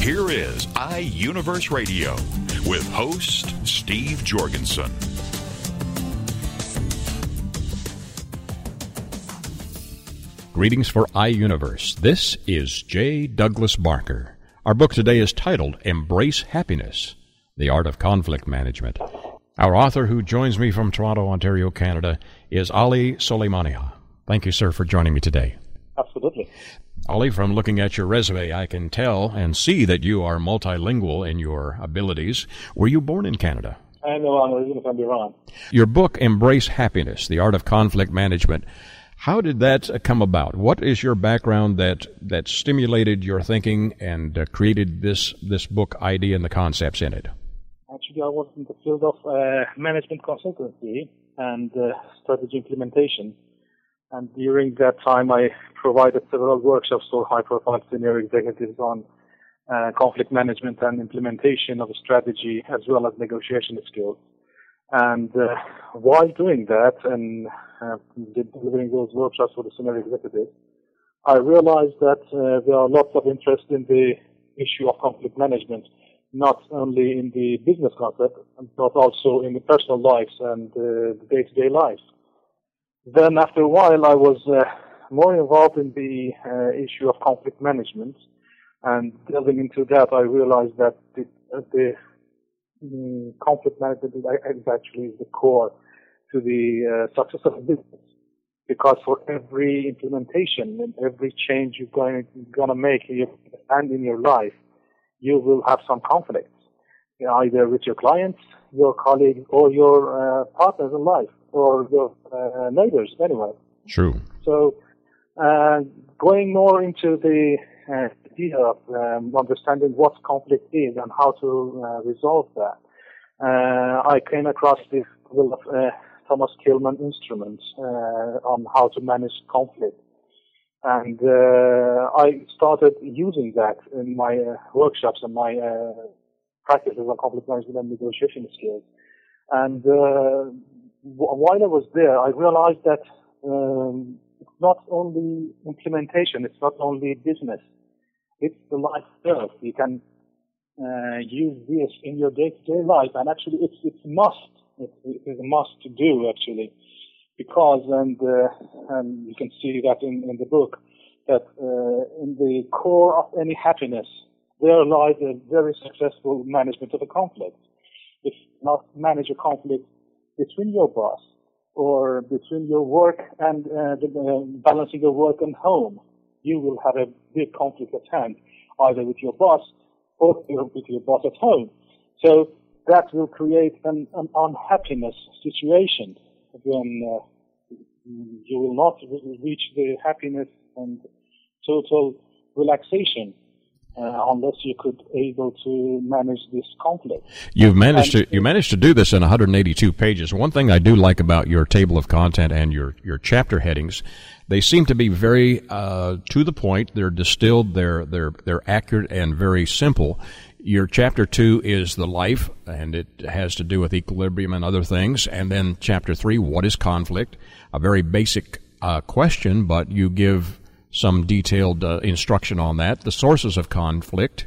Here is iUniverse Radio with host Steve Jorgensen. Greetings for iUniverse. This is J. Douglas Barker. Our book today is titled Embrace Happiness The Art of Conflict Management. Our author, who joins me from Toronto, Ontario, Canada, is Ali Soleymaniha. Thank you, sir, for joining me today. Absolutely. Ali, from looking at your resume, I can tell and see that you are multilingual in your abilities. Were you born in Canada? I'm originally from Iran. Your book, Embrace Happiness The Art of Conflict Management, how did that come about? What is your background that that stimulated your thinking and uh, created this this book idea and the concepts in it? Actually, I was in the field of uh, management consultancy and uh, strategy implementation. And during that time, I provided several workshops for high-profile senior executives on uh, conflict management and implementation of a strategy, as well as negotiation skills. And uh, while doing that and uh, delivering those workshops for the senior executives, I realized that uh, there are lots of interest in the issue of conflict management, not only in the business concept, but also in the personal lives and uh, the day-to-day lives. Then after a while, I was uh, more involved in the uh, issue of conflict management, and delving into that, I realized that the, the mm, conflict management is actually is the core to the uh, success of a business. Because for every implementation and every change you're going to make and in your life, you will have some conflicts, either with your clients, your colleagues, or your uh, partners in life, or your uh, neighbors, anyway. True. So, uh, going more into the uh, idea of um, understanding what conflict is and how to uh, resolve that, uh, I came across this of uh, Thomas Kilmann instrument on how to manage conflict. And I started using that in my workshops and my practices on conflict management and negotiation skills. And w- while I was there, I realized that um, it's not only implementation, it's not only business, it's the life itself. You can uh, use this in your day-to-day life, and actually, it's it's must. It, is a must to do actually, because and uh, and you can see that in in the book that uh, in the core of any happiness there lies a very successful management of a conflict. If not manage a conflict between your boss or between your work and uh, the, uh, balancing your work and home, you will have a big conflict at hand, either with your boss or with your boss at home. So that will create an, an unhappiness situation when uh, you will not reach the happiness and total relaxation unless you could able to manage this conflict. You've managed and, to you managed to do this in 182 pages. One thing I do like about your table of content and your your chapter headings, they seem to be very uh, to the point. They're distilled. They're they're they're accurate and very simple. Your chapter two is the life, and it has to do with equilibrium and other things. And then chapter three, what is conflict? A very basic uh, question, but you give some detailed uh, instruction on that, the sources of conflict,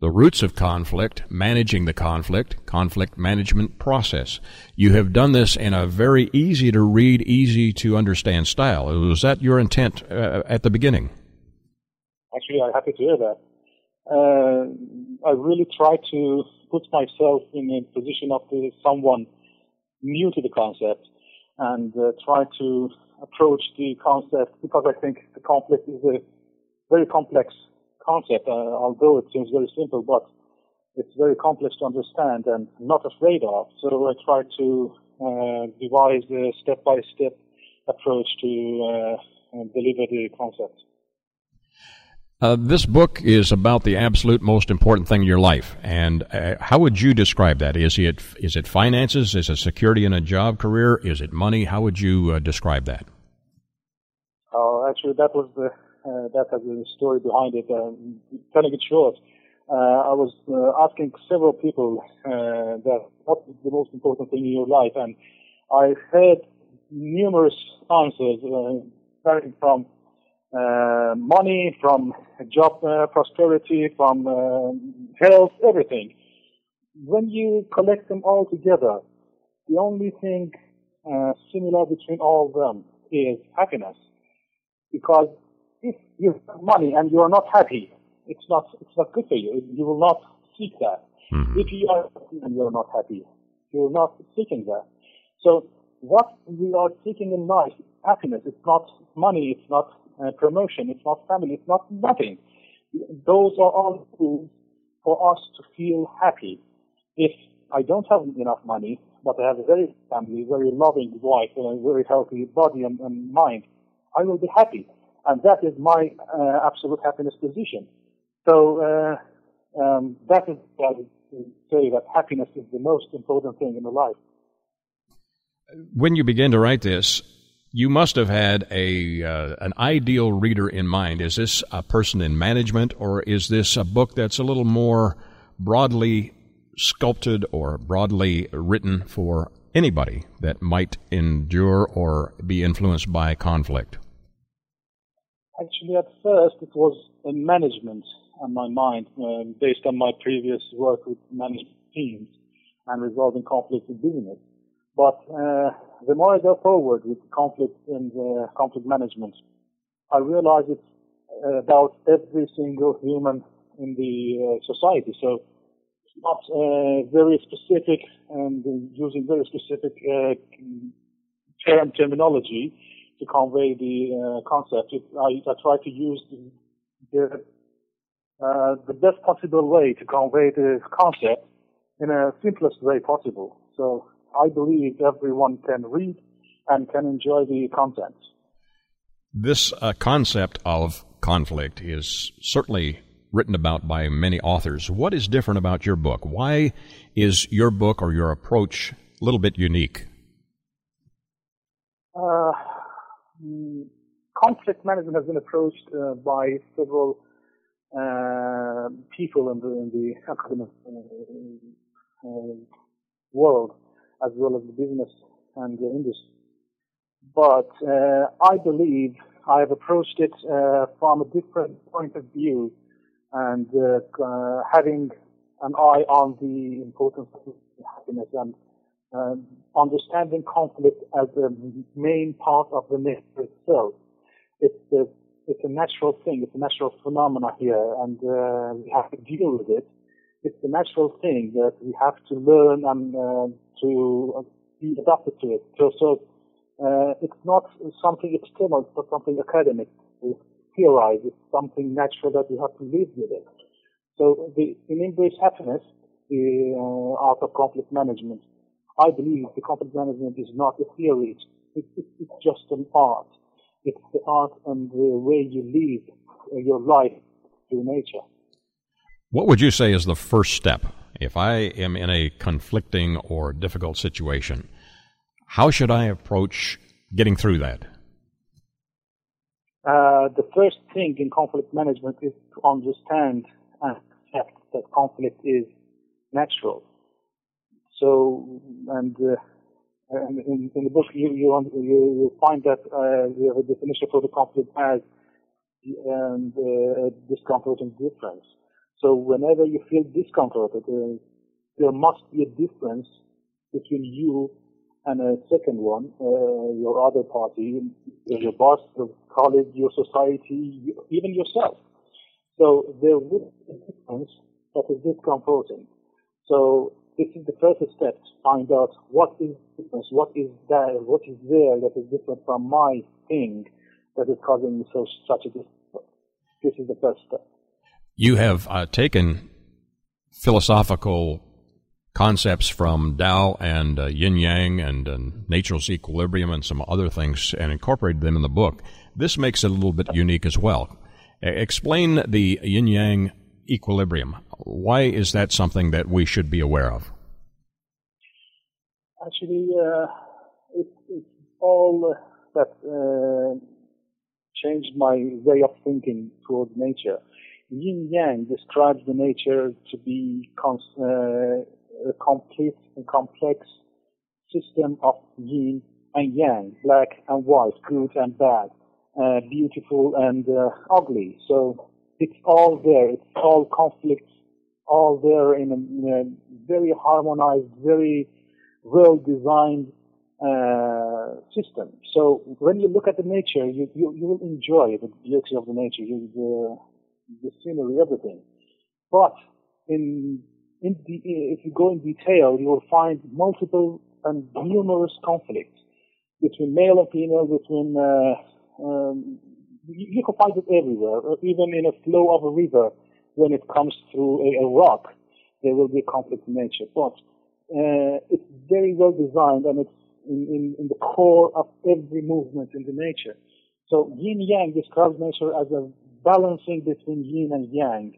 the roots of conflict, managing the conflict, conflict management process. You have done this in a very easy to read, easy to understand style. Was that your intent uh, at the beginning? Actually, I'm happy to hear that. Uh, I really try to put myself in a position of someone new to the concept and uh, try to approach the concept because I think the conflict is a very complex concept, uh, although it seems very simple, but it's very complex to understand and not afraid of. So I try to uh, devise a step-by-step approach to uh, deliver the concept. Uh, this book is about the absolute most important thing in your life, and uh, how would you describe that? Is it is it finances? Is it security in a job career? Is it money? How would you uh, describe that? Oh, actually, that was the uh, that has a story behind it. Um, it short, uh, I was uh, asking several people that what is the most important thing in your life, and I heard numerous answers, starting from uh, money, from job uh, prosperity, from uh, health, everything. When you collect them all together, the only thing uh, similar between all of them is happiness. Because if you have money and you are not happy, it's not it's not good for you. You will not seek that. Mm-hmm. If you are and you are not happy, you are not seeking that. So what we are seeking in life, is happiness. It's not money. It's not uh, promotion. It's not family. It's not nothing. Those are all tools for us to feel happy. If I don't have enough money, but I have a very family, very loving wife, and a very healthy body and, and mind, I will be happy. And that is my uh, absolute happiness position. So uh, um, that is why I say that happiness is the most important thing in the life. When you began to write this, you must have had a uh, an ideal reader in mind. Is this a person in management, or is this a book that's a little more broadly sculpted or broadly written for anybody that might endure or be influenced by conflict? Actually, at first it was in management on my mind, uh, based on my previous work with management teams and resolving conflicts in business. But uh, the more I go forward with conflict and conflict management, I realize it's uh, about every single human in the uh, society. So it's not uh, very specific and using very specific uh, term terminology to convey the concept. It, I, I, try to use the, the, the best possible way to convey the concept in a simplest way possible. So I believe everyone can read and can enjoy the content. This uh, concept of conflict is certainly written about by many authors. What is different about your book? Why is your book or your approach a little bit unique? Uh, conflict management has been approached uh, by several uh, people in the, in the academic uh, as well as the business and the industry. But uh, I believe I have approached it uh, from a different point of view and uh, uh having an eye on the importance of happiness and um, understanding conflict as a main part of the nature itself. It's a, it's a natural thing. It's a natural phenomena here, and uh, we have to deal with it it's a natural thing that we have to learn and uh, to be adapted to it. So, so uh, it's not something external, it's not something academic. We theorize. It's something natural that we have to live with it. So, the, in Embrace Happiness, the uh, art of conflict management, I believe the conflict management is not a theory. It's, it's, it's just an art. It's the art and the way you live your life through nature. What would you say is the first step? If I am in a conflicting or difficult situation, how should I approach getting through that? Uh, the first thing in conflict management is to understand and accept that conflict is natural. So, and, uh, and in, in, the book you you, you find that uh, we have a definition for the conflict as and uh, discomforting difference. So whenever you feel discomforted, uh, there must be a difference between you and a second one, uh, your other party, your boss, your colleague, your society, even yourself. So there would be a difference that is discomforting. So this is the first step to find out what is difference, what is there, what is there that is different from my thing that is causing me so such a discomfort. This is the first step you have uh, taken philosophical concepts from Tao and uh, Yin Yang and uh, nature's equilibrium and some other things and incorporated them in the book. This makes it a little bit unique as well. Explain the yin yang equilibrium. Why is that something that we should be aware of? Actually, uh, it, it's all that uh, changed my way of thinking toward nature. Yin Yang describes the nature to be cons- uh, a complete and complex system of yin and yang, black and white, good and bad, uh, beautiful and uh, ugly. So it's all there. It's all conflicts, all there in a, in a very harmonized, very well designed uh, system. So when you look at the nature, you, you, you will enjoy the beauty of the nature, you, the, scenery, everything. But in, in the, if you go in detail, you will find multiple and numerous conflicts between male and female, between uh, um, you, you, can find it everywhere, even in a flow of a river. When it comes through a, a rock, there will be a conflict in nature. But uh, it's very well designed and it's in, in, in, the core of every movement in the nature. So yin yang describes nature as a balancing between yin and yang.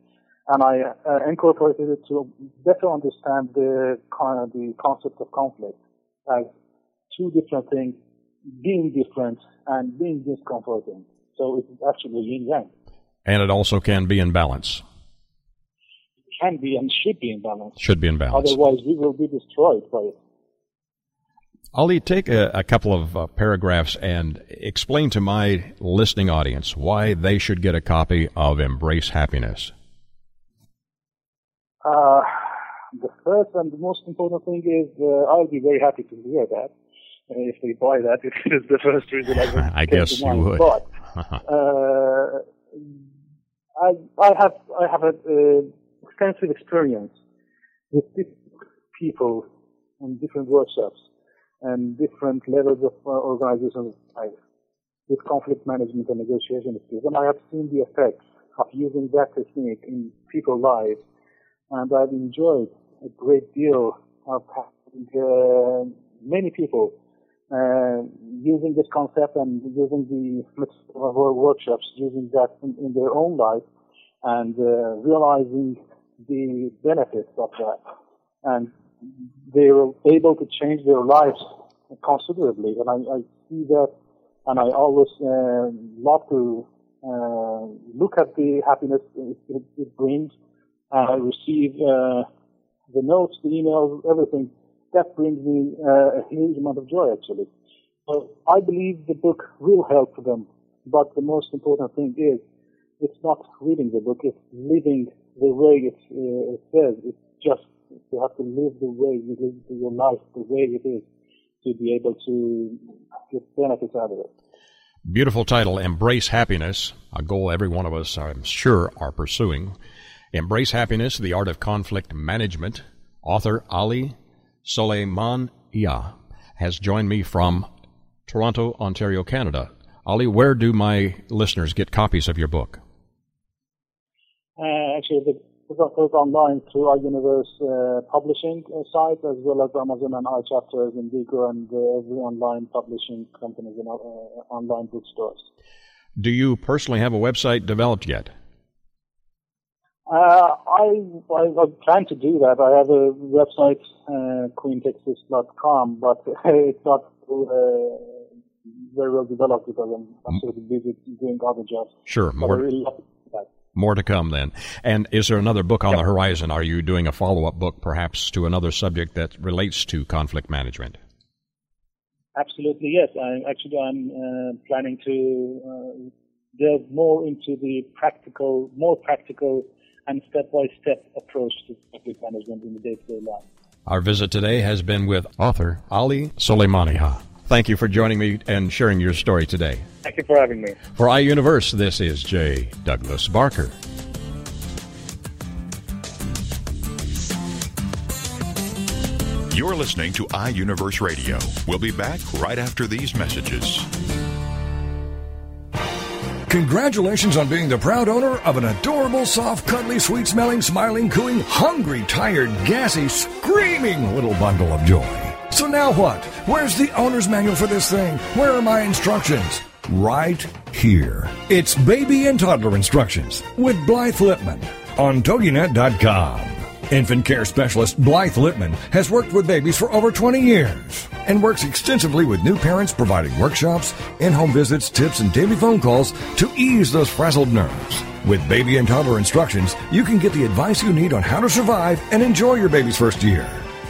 And I uh, incorporated it to better understand the, uh, the concept of conflict as two different things being different and being discomforting. So it's actually yin yang. And it also can be in balance. It can be and should be in balance. Should be in balance. Otherwise, we will be destroyed by it. Ali, take a, a couple of uh, paragraphs and explain to my listening audience why they should get a copy of Embrace Happiness. Uh, the first and the most important thing is uh, I'll be very happy to hear that if they buy that. It is the first reason I, I guess you would. But uh, I, I have I have a uh, extensive experience with different people in different workshops and different levels of uh, organizational life with conflict management and negotiation skills. And I have seen the effects of using that technique in people's lives, and I've enjoyed a great deal of having uh, many people uh, using this concept and using the workshops, using that in, in their own life, and uh, realizing the benefits of that. And they were able to change their lives considerably. And I, I see that, and I always uh, love to uh, look at the happiness it, it, brings. And I receive uh, the notes, the emails, everything. That brings me uh, a huge amount of joy, actually. So I believe the book will help them. But the most important thing is, it's not reading the book; it's living the way it, uh, it says. It's just you have to live the way you live your life, the way it is, to be able to get benefits out of it. Beautiful title, Embrace Happiness, a goal every one of us, I'm sure, are pursuing. Embrace Happiness, The Art of Conflict Management. Author Ali Soleymaniha has joined me from Toronto, Ontario, Canada. Ali, where do my listeners get copies of your book? Uh, actually, the book online through iUniverse uh, publishing uh, site as well as Amazon and iChapters and Vigo and uh, every online publishing companies and uh, online bookstores. Do you personally have a website developed yet? Uh, I, I, I plan to do that. I have a website, uh, queentexas.com, but it's not uh, very well developed because I'm absolutely busy doing other jobs. Sure, more, really more to come then. And is there another book on yep. the horizon? Are you doing a follow up book perhaps to another subject that relates to conflict management? Absolutely, yes. I'm actually I'm uh, planning to uh, delve more into the practical, more practical and step-by-step approach to conflict management in the day-to-day life. Our visit today has been with author Ali Soleymaniha. Thank you for joining me and sharing your story today. Thank you for having me. For iUniverse, this is J. Douglas Barker. You're listening to iUniverse Radio. We'll be back right after these messages. Congratulations on being the proud owner of an adorable, soft, cuddly, sweet smelling, smiling, cooing, hungry, tired, gassy, screaming little bundle of joy. So now what? Where's the owner's manual for this thing? Where are my instructions? right here. It's Baby and Toddler Instructions with Blythe Lipman on TogiNet.com. Infant care specialist Blythe Lipman has worked with babies for over 20 years and works extensively with new parents, providing workshops, in home visits, tips, and daily phone calls to ease those frazzled nerves. With baby and toddler instructions, you can get the advice you need on how to survive and enjoy your baby's first year.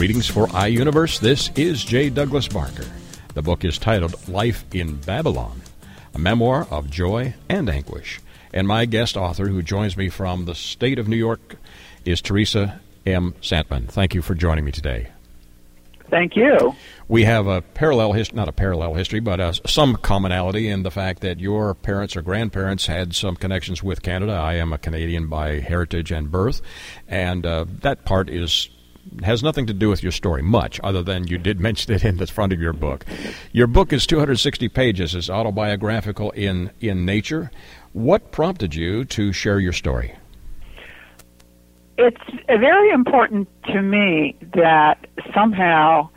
Greetings for iUniverse. This is J. Douglas Barker. The book is titled Life in Babylon a memoir of joy and anguish. And my guest author, who joins me from the state of New York, is Theresa M. Santmann. Thank you for joining me today. Thank you. We have a parallel history, not a parallel history, but uh, some commonality in the fact that your parents or grandparents had some connections with Canada. I am a Canadian by heritage and birth, and uh, that part is has nothing to do with your story much, other than you did mention it in the front of your book. Your book is 260 pages. It's autobiographical in in nature. What prompted you to share your story? It's very important to me that somehow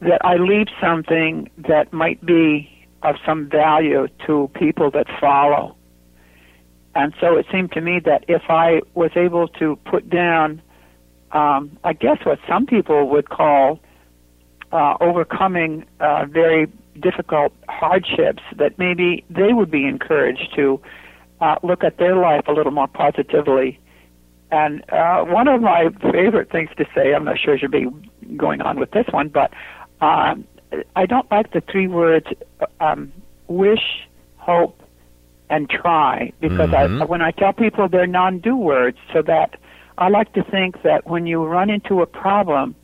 that I leave something that might be of some value to people that follow. And so it seemed to me that if I was able to put down um, I guess what some people would call uh, overcoming uh, very difficult hardships, that maybe they would be encouraged to uh, look at their life a little more positively. And uh, one of my favorite things to say, I'm not sure I should be going on with this one, but um, I don't like the three words um, wish, hope, and try because mm-hmm. I, when I tell people they're non-do words, so that I like to think that when you run into a problem,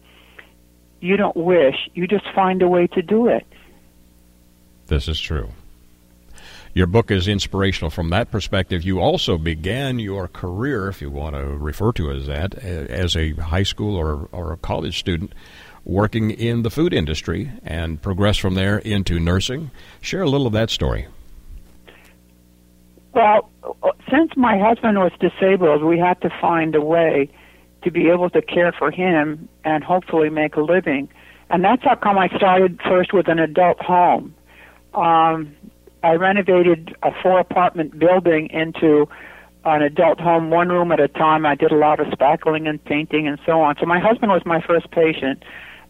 you don't wish, you just find a way to do it. This is true. Your book is inspirational from that perspective. You also began your career, if you want to refer to it as that, as a high school or, or a college student working in the food industry and progressed from there into nursing. Share a little of that story. Well, since my husband was disabled, we had to find a way to be able to care for him and hopefully make a living. And that's how come I started first with an adult home. Um, I renovated a four apartment building into an adult home, one room at a time. I did a lot of spackling and painting and so on. So my husband was my first patient.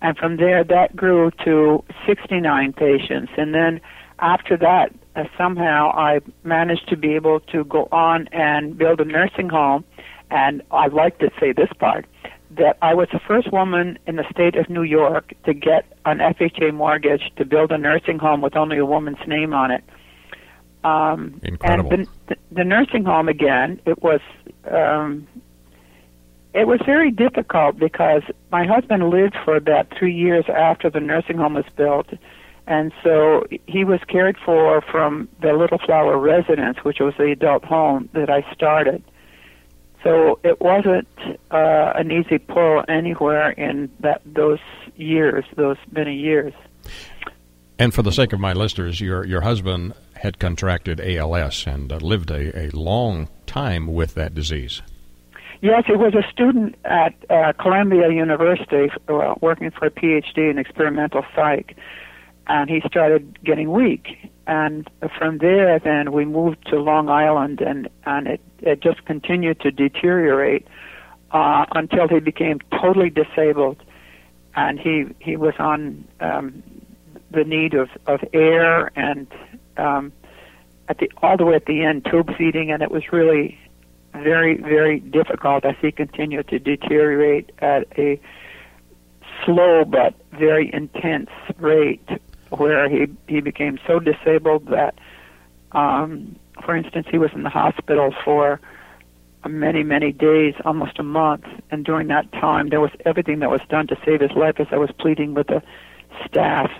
And from there, that grew to 69 patients. And then after that, uh, somehow I managed to be able to go on and build a nursing home. And I'd like to say this part that I was the first woman in the state of New York to get an FHA mortgage to build a nursing home with only a woman's name on it. Um, Incredible. And the, the nursing home again, it was um, it was very difficult because my husband lived for about three years after the nursing home was built and so he was cared for from the Little Flower residence, which was the adult home that I started. So it wasn't uh, an easy pull anywhere in that those years, those many years. And for the sake of my listeners, your your husband had contracted ALS and uh, lived a, a long time with that disease. Yes, he was a student at uh, Columbia University, uh, working for a PhD in experimental psych and he started getting weak. And from there, then we moved to Long Island, and and it it just continued to deteriorate uh, until he became totally disabled, and he he was on um, the need of of air and um, at the all the way at the end tube feeding, and it was really very very difficult as he continued to deteriorate at a slow but very intense rate where he he became so disabled that, um, for instance, he was in the hospital for many many days, almost a month, and during that time, there was everything that was done to save his life. As I was pleading with the staff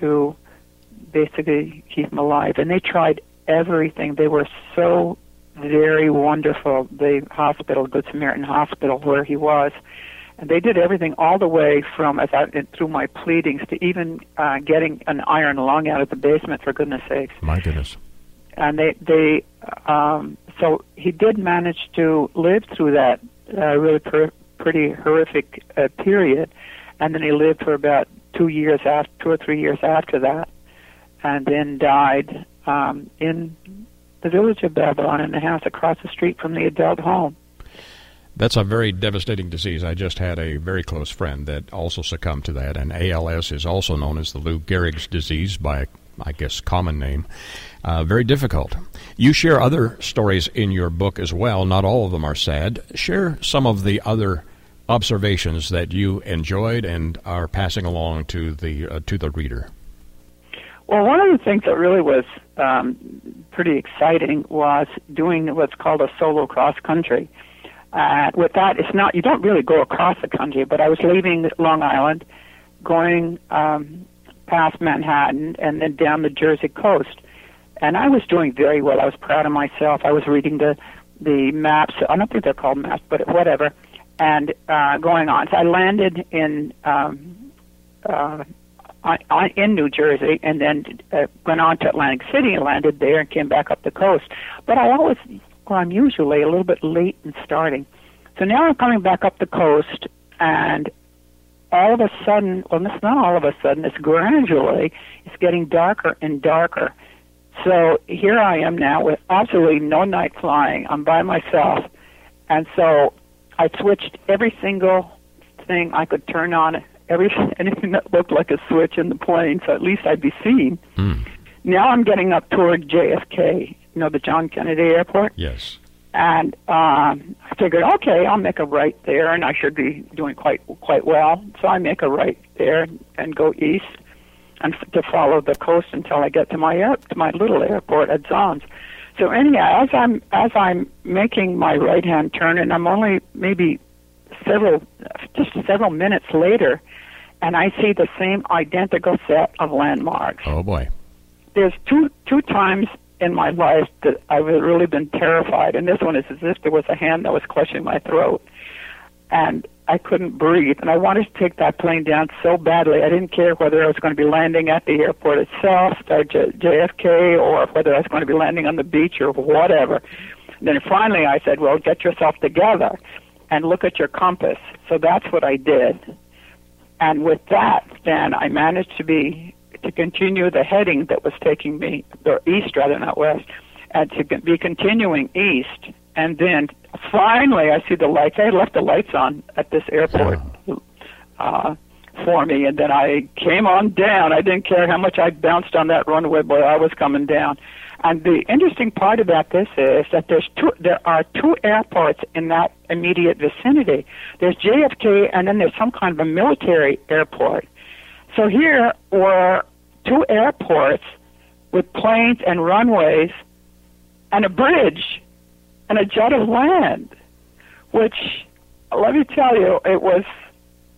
to basically keep him alive, and they tried everything. They were so very wonderful. The hospital, Good Samaritan Hospital, where he was, and they did everything all the way from as I through my pleadings to even uh, getting an iron lung out of the basement. For goodness sakes! My goodness. And they they um, so he did manage to live through that uh, really per- pretty horrific uh, period, and then he lived for about two years after two or three years after that, and then died um, in the village of Babylon in the house across the street from the adult home. That's a very devastating disease. I just had a very close friend that also succumbed to that, and ALS is also known as the Lou Gehrig's disease by, I guess, common name. Uh, very difficult. You share other stories in your book as well. Not all of them are sad. Share some of the other observations that you enjoyed and are passing along to the uh, to the reader. Well, one of the things that really was um, pretty exciting was doing what's called a solo cross country. Uh, with that, it's not you don't really go across the country, but I was leaving Long Island, going um, past Manhattan, and then down the Jersey coast, and I was doing very well. I was proud of myself. I was reading the the maps. I don't think they're called maps, but whatever, and uh, going on. So I landed in. Um, uh, in New Jersey, and then uh, went on to Atlantic City and landed there, and came back up the coast. But I always well, I'm usually a little bit late in starting. So now I'm coming back up the coast, and all of a sudden, well, it's not all of a sudden, it's gradually, it's getting darker and darker. So here I am now with absolutely no night flying. I'm by myself. And so I switched every single thing I could turn on, every anything that looked like a switch in the plane, so at least I'd be seen. Mm. Now I'm getting up toward JFK, you know, the John Kennedy Airport. Yes. And um, I figured, okay, I'll make a right there, and I should be doing quite quite well. So I make a right there and go east, and f- to follow the coast until I get to my air- to my little airport at Zahn's. So anyhow, as I'm as I'm making my right hand turn, and I'm only maybe several just several minutes later, and I see the same identical set of landmarks. Oh boy. There's two two times in my life that I've really been terrified, and this one is as if there was a hand that was clutching my throat, and I couldn't breathe, and I wanted to take that plane down so badly. I didn't care whether I was going to be landing at the airport itself, or J- JFK, or whether I was going to be landing on the beach or whatever. And then finally, I said, "Well, get yourself together and look at your compass." So that's what I did, and with that, then I managed to be to continue the heading that was taking me, or east rather, not west, and to be continuing east. And then finally, I see the lights. I had left the lights on at this airport uh, for me, and then I came on down. I didn't care how much I bounced on that runway, boy, I was coming down. And the interesting part about this is that there's two, there are two airports in that immediate vicinity. There's JFK, and then there's some kind of a military airport. So here were two airports with planes and runways and a bridge and a jet of land, which, let me tell you, it was.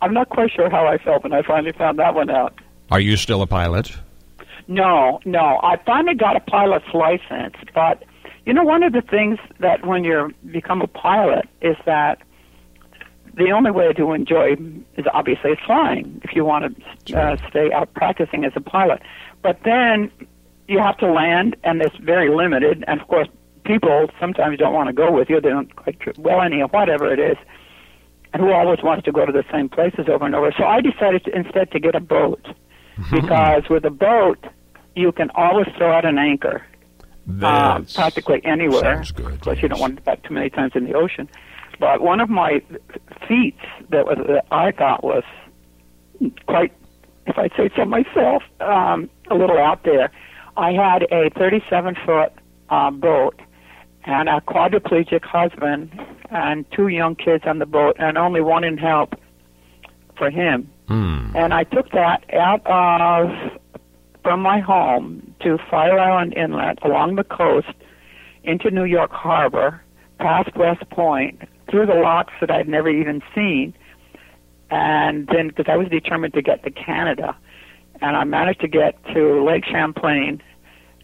I'm not quite sure how I felt when I finally found that one out. Are you still a pilot? No, no. I finally got a pilot's license, but you know, one of the things that when you become a pilot is that the only way to enjoy is obviously flying if you want to uh, stay out practicing as a pilot. But then you have to land, and it's very limited. And of course, people sometimes don't want to go with you. They don't quite tr- well any of whatever it is, and who always wants to go to the same places over and over. So I decided to, instead to get a boat because with a boat you can always throw out an anchor uh, practically anywhere. sounds good, Of course, you don't yes. want back too many times in the ocean. But one of my feats that was that I thought was quite, if I'd say so myself, um, a little out there. I had a 37 foot uh, boat and a quadriplegic husband and two young kids on the boat and only one in help for him. Hmm. And I took that out of from my home to Fire Island Inlet along the coast into New York Harbor, past West Point, through the locks that I'd never even seen, and then because I was determined to get to Canada, and I managed to get to Lake Champlain,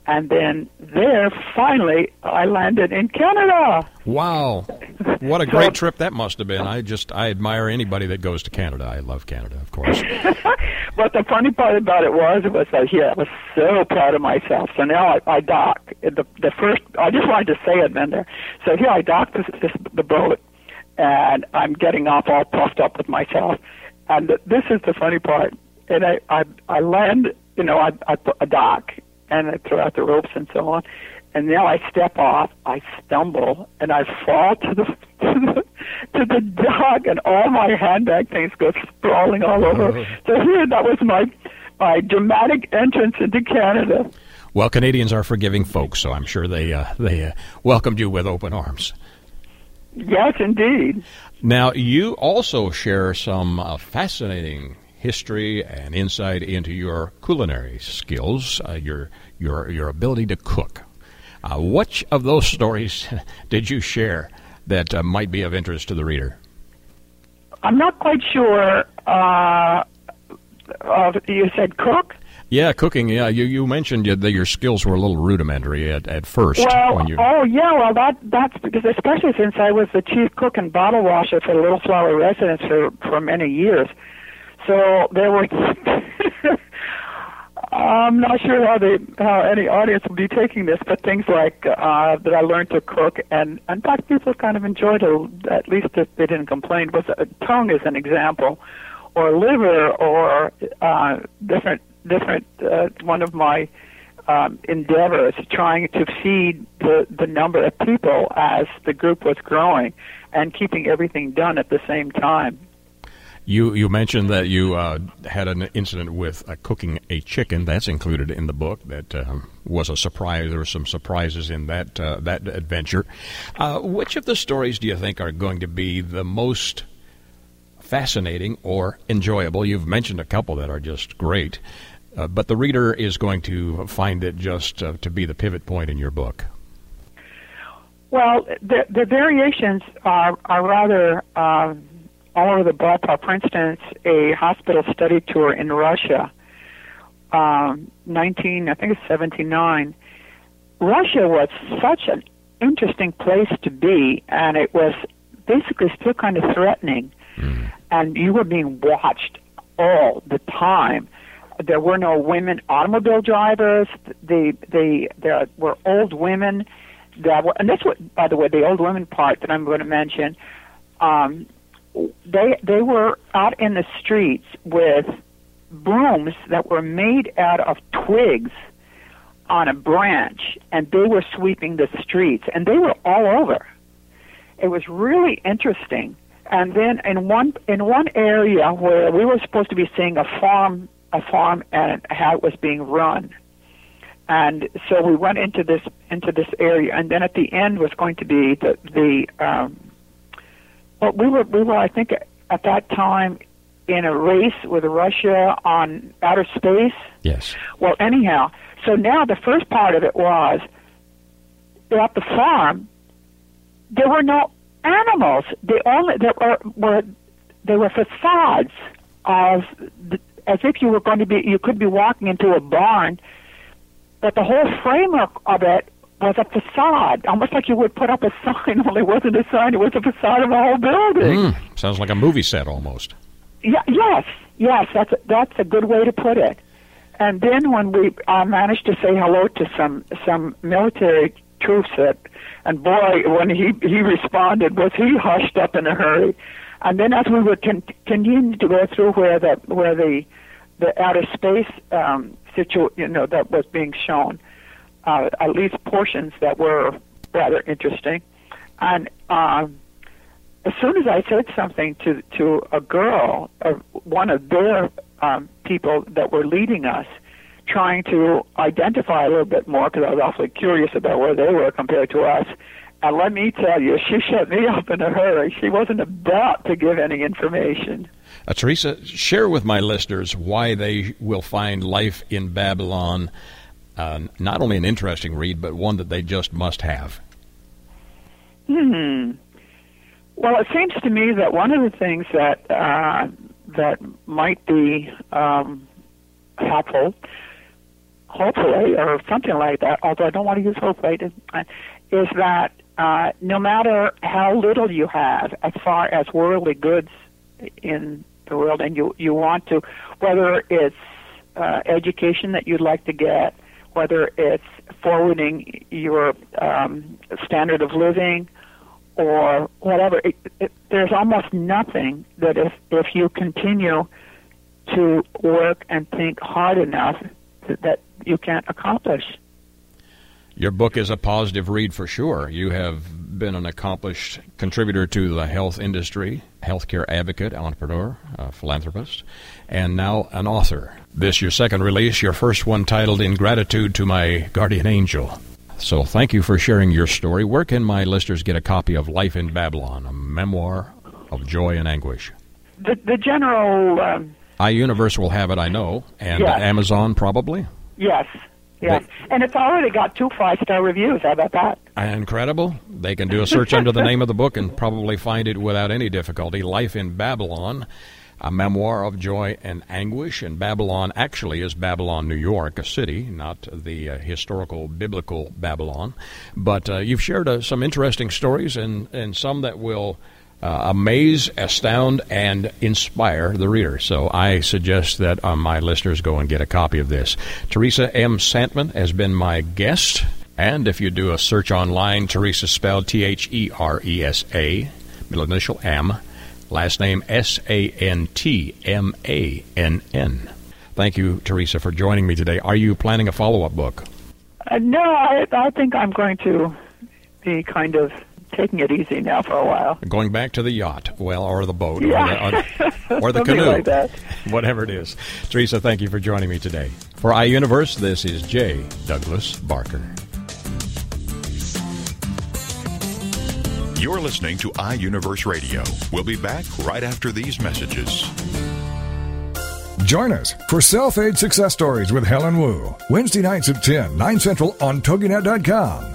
And then there, finally, I landed in Canada. Wow. What a great trip that must have been. I just, I admire anybody that goes to Canada. I love Canada, of course. but the funny part about it was, it was like, yeah, I was so proud of myself. So now I, I dock. The, the first, I just wanted to say it, Bender. So here I dock this, this, the boat, and I'm getting off all puffed up with myself. And this is the funny part. And I, I, I land, you know, I, I, I dock, and I throw out the ropes and so on. And now I step off, I stumble, and I fall to the to the, to the dock, and all my handbag things go sprawling all over. Oh. So here, that was my my dramatic entrance into Canada. Well, Canadians are forgiving folks, so I'm sure they uh, they uh, welcomed you with open arms. Yes, indeed. Now, you also share some uh, fascinating history and insight into your culinary skills, uh, your your your ability to cook. Uh, which of those stories did you share that uh, might be of interest to the reader? I'm not quite sure. Uh, you said cook. Yeah, cooking. Yeah, you you mentioned that your skills were a little rudimentary at, at first. Well, you... oh yeah, well that that's because especially since I was the chief cook and bottle washer for the Little Flower residence for for many years. So there were. I'm not sure how they how any audience will be taking this, but things like uh, that I learned to cook, and in fact, people kind of enjoyed it. At least if they didn't complain. Was a tongue as an example, or liver, or uh, different different. Uh, one of my um, endeavors trying to feed the the number of people as the group was growing, and keeping everything done at the same time. You you mentioned that you uh, had an incident with uh, cooking a chicken. That's included in the book. That uh, was a surprise. There were some surprises in that uh, that adventure. Uh, which of the stories do you think are going to be the most fascinating or enjoyable? You've mentioned a couple that are just great, uh, but the reader is going to find it just to be the pivot point in your book. Well, the, the variations are are rather all over the ballpark. For instance, a hospital study tour in Russia, um, 19, I think it's 79. Russia was such an interesting place to be, and it was basically still kind of threatening. Mm. And you were being watched all the time. There were no women automobile drivers. The the there were old women that were, and that's what, by the way, the old women part that I'm going to mention. Um, they they were out in the streets with brooms that were made out of twigs on a branch and they were sweeping the streets and they were all over it was really interesting and then in one in one area where we were supposed to be seeing a farm a farm and how it was being run and so we went into this into this area and then at the end was going to be the the um well, we were we were I think at that time in a race with Russia on outer space. Yes. Well, anyhow, so now the first part of it was at the farm there were no animals. The only there were, were there were facades of the, as if you were going to be you could be walking into a barn, but the whole framework of it was a facade, almost like you would put up a sign, only it wasn't a sign, it was a facade of a whole building. Mm, sounds like a movie set almost. Yeah, yes, yes, that's a, that's a good way to put it. And then when we uh, managed to say hello to some some military troops, that, and boy, when he he responded, was he hushed up in a hurry. And then as we were con- continue to go through where the where the the outer space um, situ you know that was being shown, uh, at least portions that were rather interesting. And uh, as soon as I said something to to a girl, uh, one of their um, people that were leading us, trying to identify a little bit more because I was awfully curious about where they were compared to us. And let me tell you, she shut me up in a hurry. She wasn't about to give any information. Uh, Theresa, share with my listeners why they will find life in Babylon uh, not only an interesting read, but one that they just must have? Hmm. Well, it seems to me that one of the things that uh, that might be um, helpful hopefully, or something like that, although I don't want to use hopefully, is, is that uh, no matter how little you have as far as worldly goods in the world, and you, you want to, whether it's uh, education that you'd like to get, whether it's forwarding your um, standard of living or whatever, it, it, there's almost nothing that if, if you continue to work and think hard enough that you can't accomplish. Your book is a positive read for sure. You have been an accomplished contributor to the health industry, healthcare advocate, entrepreneur, philanthropist, and now an author. This your second release, your first one titled In Gratitude to My Guardian Angel. So thank you for sharing your story. Where can my listeners get a copy of Life in Babylon, a memoir of joy and anguish? The, the general um, iUniverse will have it, I know, and Yes. Amazon probably. Yes, yes, and it's already got two five star reviews. How about that? Incredible. They can do a search under the name of the book and probably find it without any difficulty. Life in Babylon, a memoir of joy and anguish. And Babylon actually is Babylon, New York, a city, not the uh, historical biblical Babylon. But uh, you've shared uh, some interesting stories and, and some that will uh, amaze, astound, and inspire the reader. So I suggest that uh, my listeners go and get a copy of this. Theresa M. Santmann has been my guest. And if you do a search online, Theresa spelled T H E R E S A, middle initial M, last name S A N T M A N N. Thank you, Theresa, for joining me today. Are you planning a follow up book? Uh, no, I, I think I'm going to be kind of taking it easy now for a while. Going back to the yacht, well, or the boat, Yeah. or the, or the canoe, like that. whatever it is. Theresa, thank you for joining me today. For iUniverse, this is J. Douglas Barker. You're listening to iUniverse Radio. We'll be back right after these messages. Join us for Self Aid Success Stories with Helen Wu, Wednesday nights at 10, 9 Central on TogiNet.com.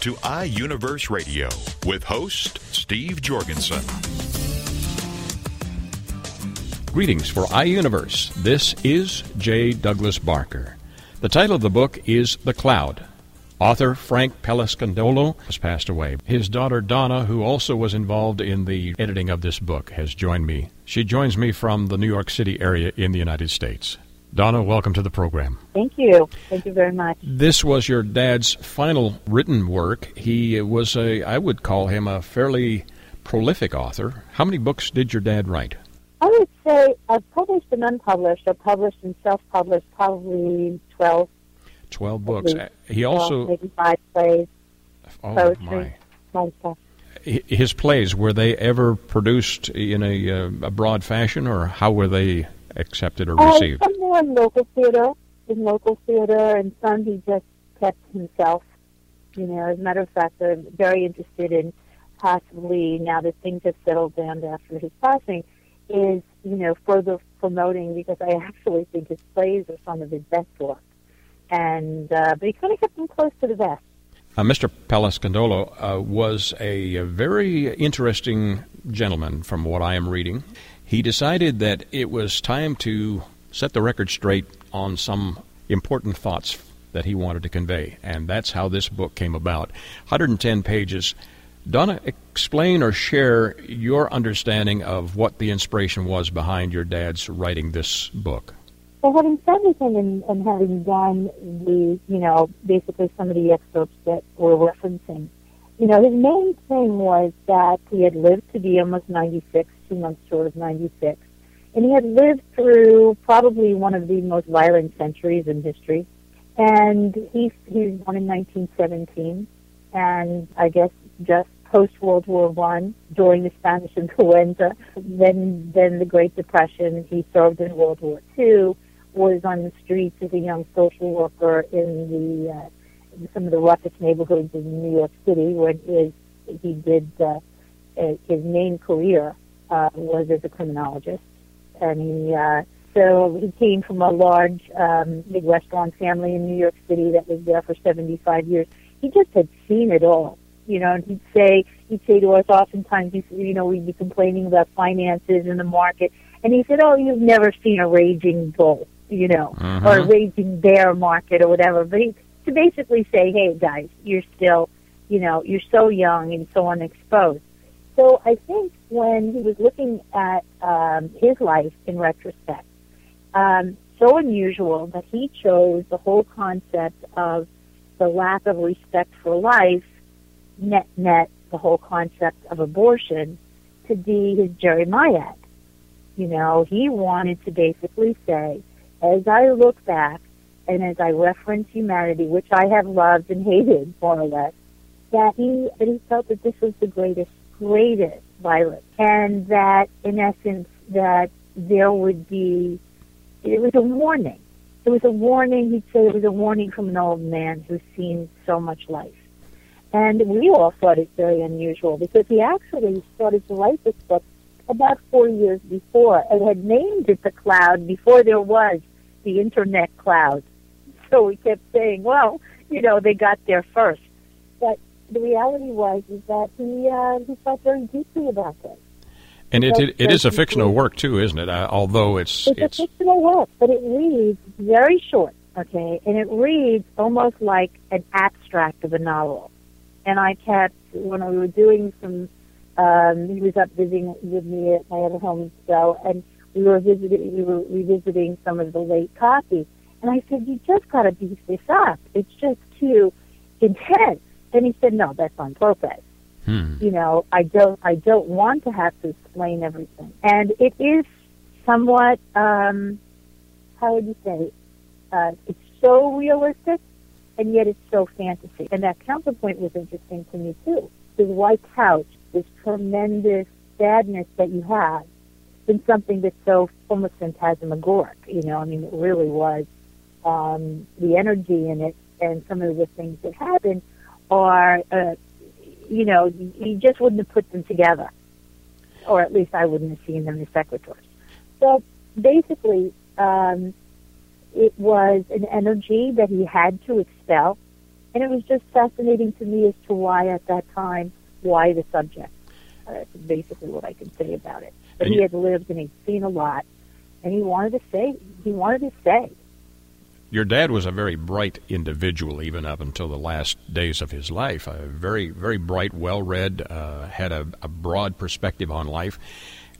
to iUniverse Radio with host Steve Jorgensen. Greetings for iUniverse. This is J. Douglas Barker. The title of the book is The Cloud. Author Frank Palescandolo has passed away. His daughter Donna, who also was involved in the editing of this book, has joined me. She joins me from the New York City area in the United States. Donna, welcome to the program. Thank you. Thank you very much. This was your dad's final written work. He was a, I would call him a fairly prolific author. How many books did your dad write? I would say I've published and unpublished, or published and self-published, probably 12, 12 books. He also, maybe five plays, oh poetry. my. my stuff. His plays, were they ever produced in a, uh, a broad fashion, or how were they accepted or Uh, received? some more in local theater, in local theater, and some he just kept himself. You know, as a matter of fact, I'm very interested in possibly now that things have settled down after his passing, is you know further promoting because I actually think his plays are some of his best work, and uh, but he kind of kept them close to the vest. Uh, Mr. Palescandolo uh, was a, a very interesting gentleman, from what I am reading. He decided that it was time to set the record straight on some important thoughts that he wanted to convey, and that's how this book came about. 110 pages. Donna, explain or share your understanding of what the inspiration was behind your dad's writing this book. So having said this and, and, having done the, you know, basically some of the excerpts that we're referencing, you know, his main thing was that he had lived to be almost 96, two months short of 96, and he had lived through probably one of the most violent centuries in history. And he he was born in 1917, and I guess just post World War One, during the Spanish influenza, then then the Great Depression. He served in World War Two, was on the streets as a young social worker in the uh, some of the roughest neighborhoods in New York City, where his, he did uh, his main career uh, was as a criminologist, and he uh, so he came from a large um, restaurant family in New York City that was there for 75 years. He just had seen it all, you know. And he'd say he'd say to us oftentimes, you know, we'd be complaining about finances in the market, and he said, "Oh, you've never seen a raging bull." You know, Mhm. or raging bear market or whatever. But he, to basically say, hey guys, you're still, you know, you're so young and so unexposed. So I think when he was looking at um, his life in retrospect, um, so unusual that he chose the whole concept of the lack of respect for life, net net, the whole concept of abortion, to be his Jeremiah. You know, he wanted to basically say, as I look back and as I reference humanity, which I have loved and hated more or less, that he that he felt that this was the greatest, greatest violence, and that in essence that there would be it was a warning. It was a warning. He'd say it was a warning from an old man who's seen so much life. And we all thought it very unusual because he actually started to write this book about four years before and had named it the cloud before there was the internet cloud. So we kept saying, well, you know, they got there first. But the reality was is that he uh, he felt very deeply about this. And it, it, it is a fictional work too, isn't it? Uh, although it's It's, it's a fictional work, but it reads very short, okay, and it reads almost like an abstract of a novel. And I kept when we were doing some. Um, he was up visiting with me at my other home, so and we were visiting. We were revisiting some of the late copy, and I said, "You just got to beef this up. It's just too intense." And he said, "No, that's on purpose." hmm. you know, I don't, I don't want to have to explain everything. And it is somewhat, um, how would you say, uh, it's so realistic, and yet it's so fantasy. And that counterpoint was interesting to me too. Because why couch this tremendous sadness that you have in something that's so almost phantasmagoric? You know, I mean, it really was um, the energy in it, and some of the things that happen are. Uh, you know, you just wouldn't have put them together. Or at least I wouldn't have seen them as secretaries. So basically, um, it was an energy that he had to expel. And it was just fascinating to me as to why at that time, why the subject. Uh, that's basically what I can say about it. But And he had lived and he'd seen a lot. And he wanted to say, he wanted to say, Your dad was a very bright individual, even up until the last days of his life. A very, very bright, well read, uh, had a, a broad perspective on life,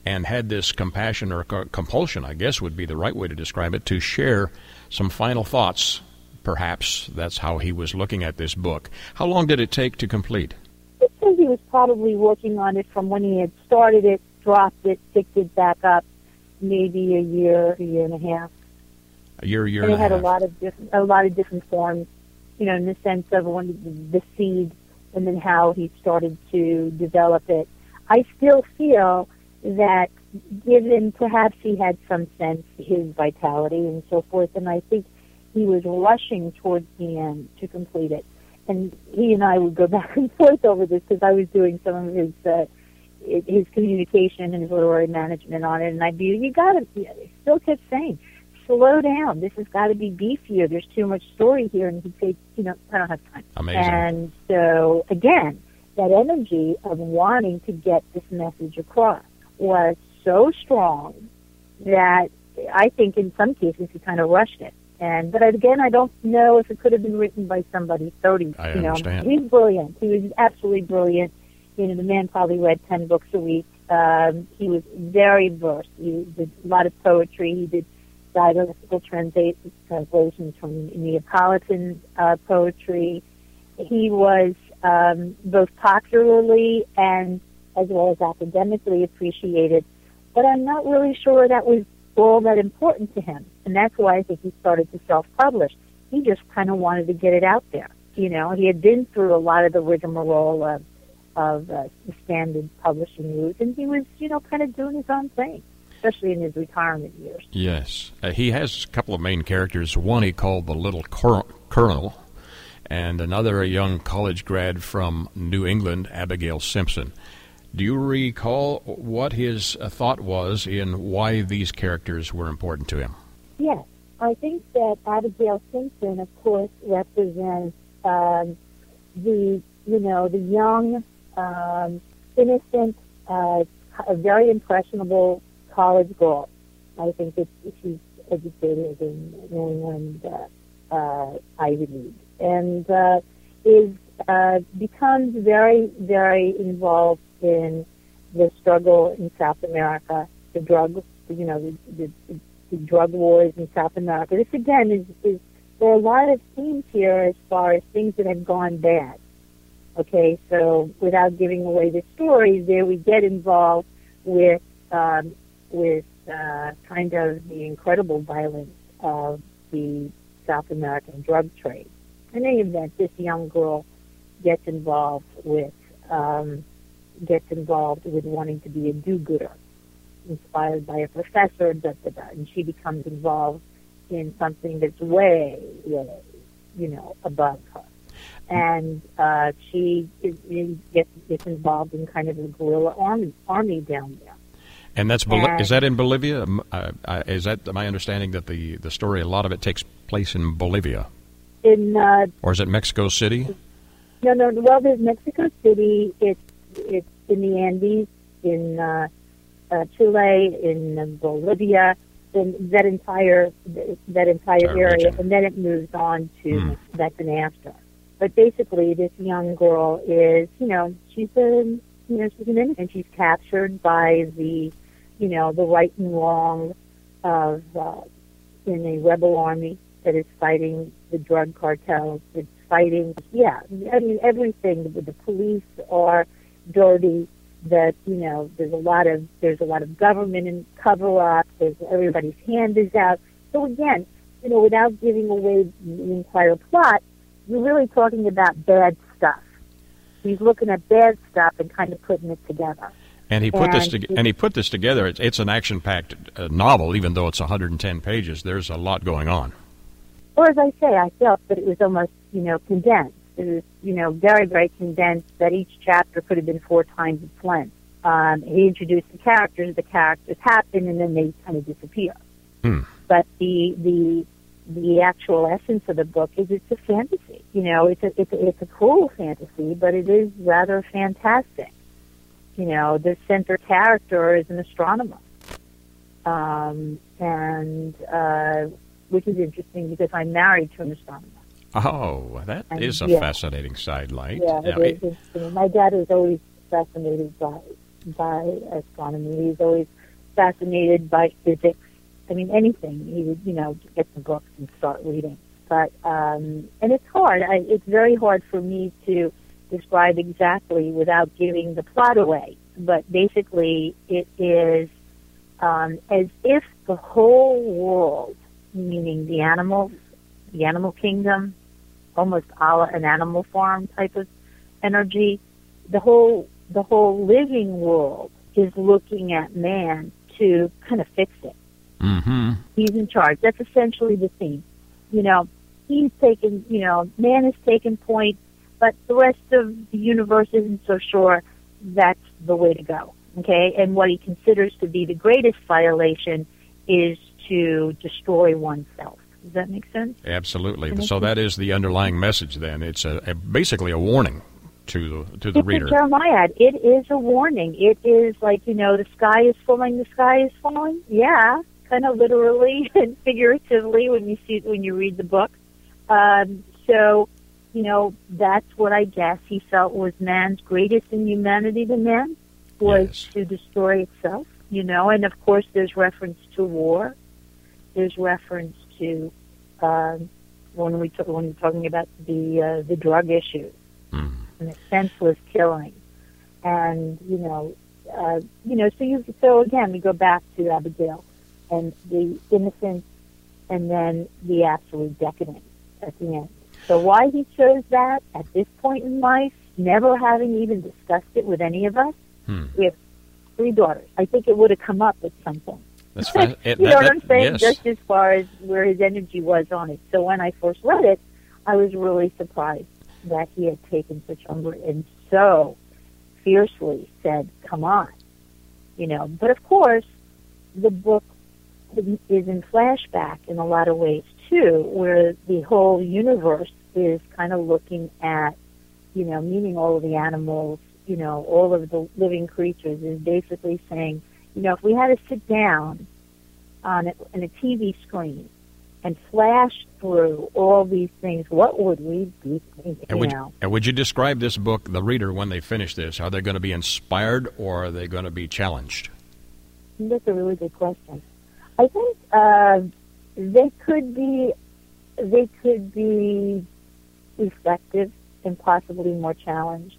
and had this compassion or co- compulsion, I guess would be the right way to describe it, to share some final thoughts. Perhaps that's how he was looking at this book. How long did it take to complete? He was probably working on it from when he had started it, dropped it, picked it back up, maybe a year, a year and a half. A year, year and and it a had half. a lot of different, a lot of different forms, you know, in the sense of when the seed, and then how he started to develop it. I still feel that, given perhaps he had some sense his vitality and so forth, and I think he was rushing towards the end to complete it. And he and I would go back and forth over this because I was doing some of his uh, his communication and his literary management on it, and I'd be, you got to, he still kept saying, slow down. This has got to be beefier. There's too much story here. And he'd say, you know, I don't have time. Amazing. And so, again, that energy of wanting to get this message across was so strong that I think in some cases he kind of rushed it. And but again, I don't know if it could have been written by somebody thirty. I you know, understand. he's brilliant. He was absolutely brilliant. You know, the man probably read ten books a week. Um, he was very versed. He did a lot of poetry. He did dialectical translations from Neapolitan uh, poetry. He was um, both popularly and as well as academically appreciated. But I'm not really sure that was all that important to him, and that's why I think he started to self-publish. He just kind of wanted to get it out there. You know, he had been through a lot of the rigmarole of of uh, the standard publishing route, and he was, you know, kind of doing his own thing, especially in his retirement years. Yes, uh, he has a couple of main characters. One he called the Little Colonel, and another a young college grad from New England, Abigail Simpson. Do you recall what his uh, thought was in why these characters were important to him? Yes, I think that Abigail Simpson, of course, represents um, the you know the young, um, innocent, uh, very impressionable college girl. I think that she's educated in England uh, uh, Ivy League and uh, is uh, becomes very very involved in the struggle in South America, the drug, you know, the, the, the drug wars in South America. This again is, is there are a lot of themes here as far as things that have gone bad. Okay, so without giving away the story, there we get involved with um, with uh, kind of the incredible violence of the South American drug trade. In any event, this young girl gets involved with um, gets involved with wanting to be a do-gooder, inspired by a professor, da, da, da, and she becomes involved in something that's way, way, you know, above her. And uh, she is, is, gets, gets involved in kind of a guerrilla army, army down there. And that's Bol- and, is that in Bolivia? Uh, is that my understanding that the the story a lot of it takes place in Bolivia? In uh, or is it Mexico City? No, no. Well, there's Mexico City. It's it's in the Andes, in uh, uh, Chile, in Bolivia, in that entire that entire area, region. and then it moves on to mm. that's an after. But basically, this young girl is, you know, she's a, you know, she's an innocent. And she's captured by the, you know, the right and wrong of uh, in a rebel army that is fighting the drug cartels. It's fighting, yeah, I mean everything. The, the police are dirty that you know there's a lot of there's a lot of government and cover up there's everybody's hand is out. So again you know without giving away the entire plot you're really talking about bad stuff. He's looking at bad stuff and kind of putting it together. And he put and this to, and he put this together. It's, it's an action packed uh, novel even though it's 110 pages. There's a lot going on. Or as i say i felt that it was almost you know condensed is, you know, very, very condensed that each chapter could have been four times its length. Um, he introduced the characters, the characters happen, and then they kind of disappear. Hmm. But the, the, the actual essence of the book is it's a fantasy. You know, it's a, it's a, it's a cool fantasy, but it is rather fantastic. You know, the center character is an astronomer. Um, and, uh, which is interesting because I'm married to an astronomer. Oh, that and, is a yeah. fascinating sidelight. Yeah, it is. My dad was always fascinated by by astronomy. He's always fascinated by physics. I mean, anything. He would, you know, get the books and start reading. But um, and it's hard. I, it's very hard for me to describe exactly without giving the plot away. But basically, it is um, as if the whole world, meaning the animals, the animal kingdom, almost a la an animal farm type of energy. The whole the whole living world is looking at man to kind of fix it. Mm-hmm. He's in charge. That's essentially the theme. You know, he's taken. You know, man has taken point, but the rest of the universe isn't so sure that's the way to go. Okay, and what he considers to be the greatest violation is to destroy oneself. Does that make sense? Absolutely. So that is the underlying message. Then it's a, a basically a warning to the to the it's reader. Jeremiah, it is a warning. It is like you know the sky is falling. The sky is falling. Yeah, kind of literally and figuratively when you see when you read the book. Um, so you know that's what I guess he felt was man's greatest inhumanity to man was yes. to destroy itself. You know, and of course there's reference to war. There's reference to um, when we t- when we're talking about the uh, the drug issues. Mm. and a senseless killing, and you know, uh, you know. So you so again, we go back to Abigail and the innocence, and then the absolute decadence at the end. So why he chose that at this point in life, never having even discussed it with any of us. Hmm. We have three daughters. I think it would have come up at some point. That's it- you know what I'm saying? yes. Just as far as where his energy was on it. So when I first read it, I was really surprised that he had taken such umbrage and so fiercely said, "Come on," you know. But of course, the book is in flashback in a lot of ways too, where the whole universe is kind of looking at, you know, meaning all of the animals, you know, all of the living creatures is basically saying, you know, if we had to sit down on a, on a TV screen and flash through all these things, what would we be thinking? And would, know, and would you describe this book, the reader, when they finish this? Are they going to be inspired or are they going to be challenged? That's a really good question. I think uh, they could be they could be reflective and possibly more challenged,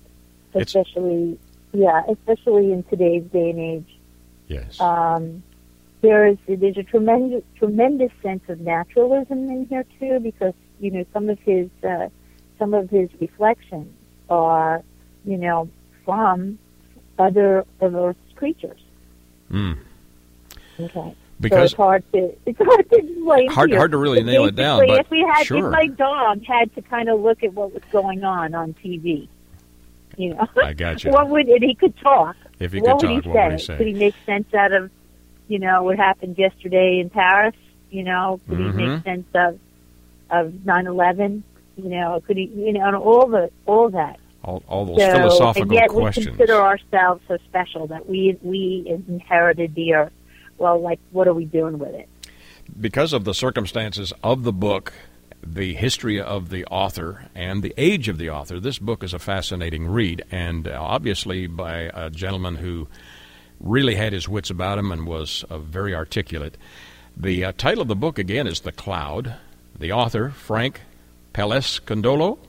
It's- especially yeah, especially in today's day and age. Yes. Um, there is there's a tremendous tremendous sense of naturalism in here too, because you know some of his uh, some of his reflections are you know from other Earth's creatures. Mm. Okay. Because so it's hard to it's hard to explain. Hard- here. hard to really But nail it down, but if we had, sure. if my dog had to kind of look at what was going on on TV, you know, I got you. what would and he could talk? If he what could would talk, he what say? would he say? Could he make sense out of, you know, what happened yesterday in Paris? You know, could Mhm. he make sense of of nine eleven? You know, could he, you know, and all the all that. all, all those So, philosophical and yet questions. we consider ourselves so special that we we inherited the earth. Well, like, what are we doing with it? because of the circumstances of the book, the history of the author, and the age of the author, this book is a fascinating read, and uh, obviously by a gentleman who really had his wits about him and was uh, very articulate. The uh, title of the book, again, is The Cloud. The author, Frank Palescandolo,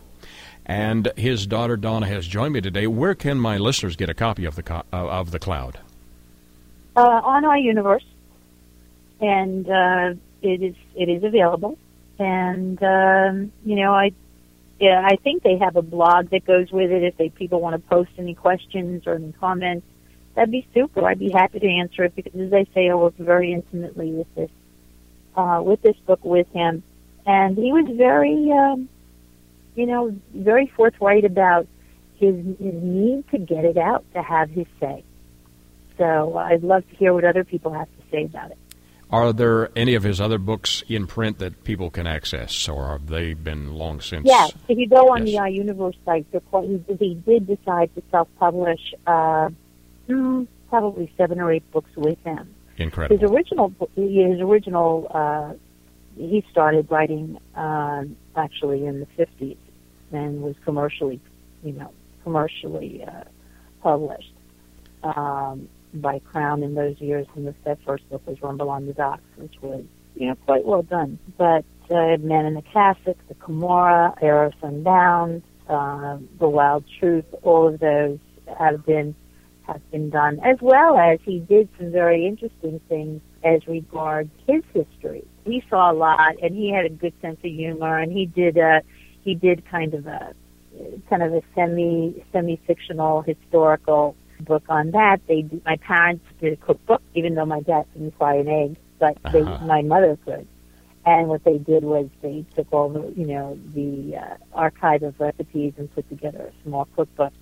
and his daughter Donna has joined me today. Where can my listeners get a copy of the co- uh, of the Cloud? uh, on iUniverse, and uh, it is it is available. And um, you know, I yeah, I think they have a blog that goes with it. If they people want to post any questions or any comments, that'd be super. I'd be happy to answer it because, as I say, I worked very intimately with this uh, with this book with him, and he was very, um, you know, very forthright about his, his need to get it out, to have his say. So uh, I'd love to hear what other people have to say about it. Are there any of his other books in print that people can access, or have they been long since? Yes, if you go on Yes. the iUniverse site, he, did decide to self-publish uh, mm, probably seven or eight books with him. Incredible. His original, his original, uh, he started writing uh, actually in the fifties and was commercially, you know, commercially uh, published um, by Crown in those years. And the, first book was Rumble on the Docks, which was, you know, quite well done. But uh, Man in the Cassock, The Kimura, Era Sundown, uh, The Wild Truth, all of those have been have been done, as well as he did some very interesting things as regards his history. We saw a lot, and he had a good sense of humor, and he did a he did kind of a kind of a semi semi fictional historical book on that. They did, my parents did a cookbook, even though my dad couldn't fry an egg, but they, Uh-huh. my mother could. And what they did was they took all the you know the uh, archive of recipes and put together a small cookbook.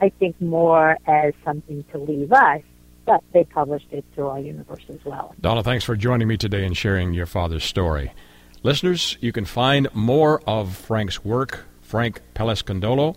I think more as something to leave us, but they published it through iUniverse as well. Donna, thanks for joining me today and sharing your father's story. Listeners, you can find more of Frank's work, Frank Palescandolo,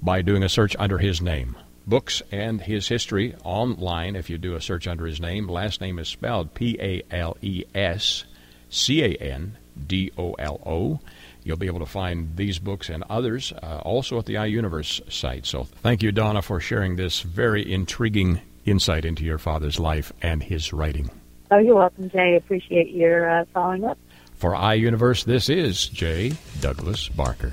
by doing a search under his name. Books and his history online if you do a search under his name. Last name is spelled P A L E S C A N D O L O. You'll be able to find these books and others uh, also at the iUniverse site. So thank you, Donna, for sharing this very intriguing insight into your father's life and his writing. Oh, you're welcome, Jay. Appreciate your uh, following up. For iUniverse, this is J. Douglas Barker.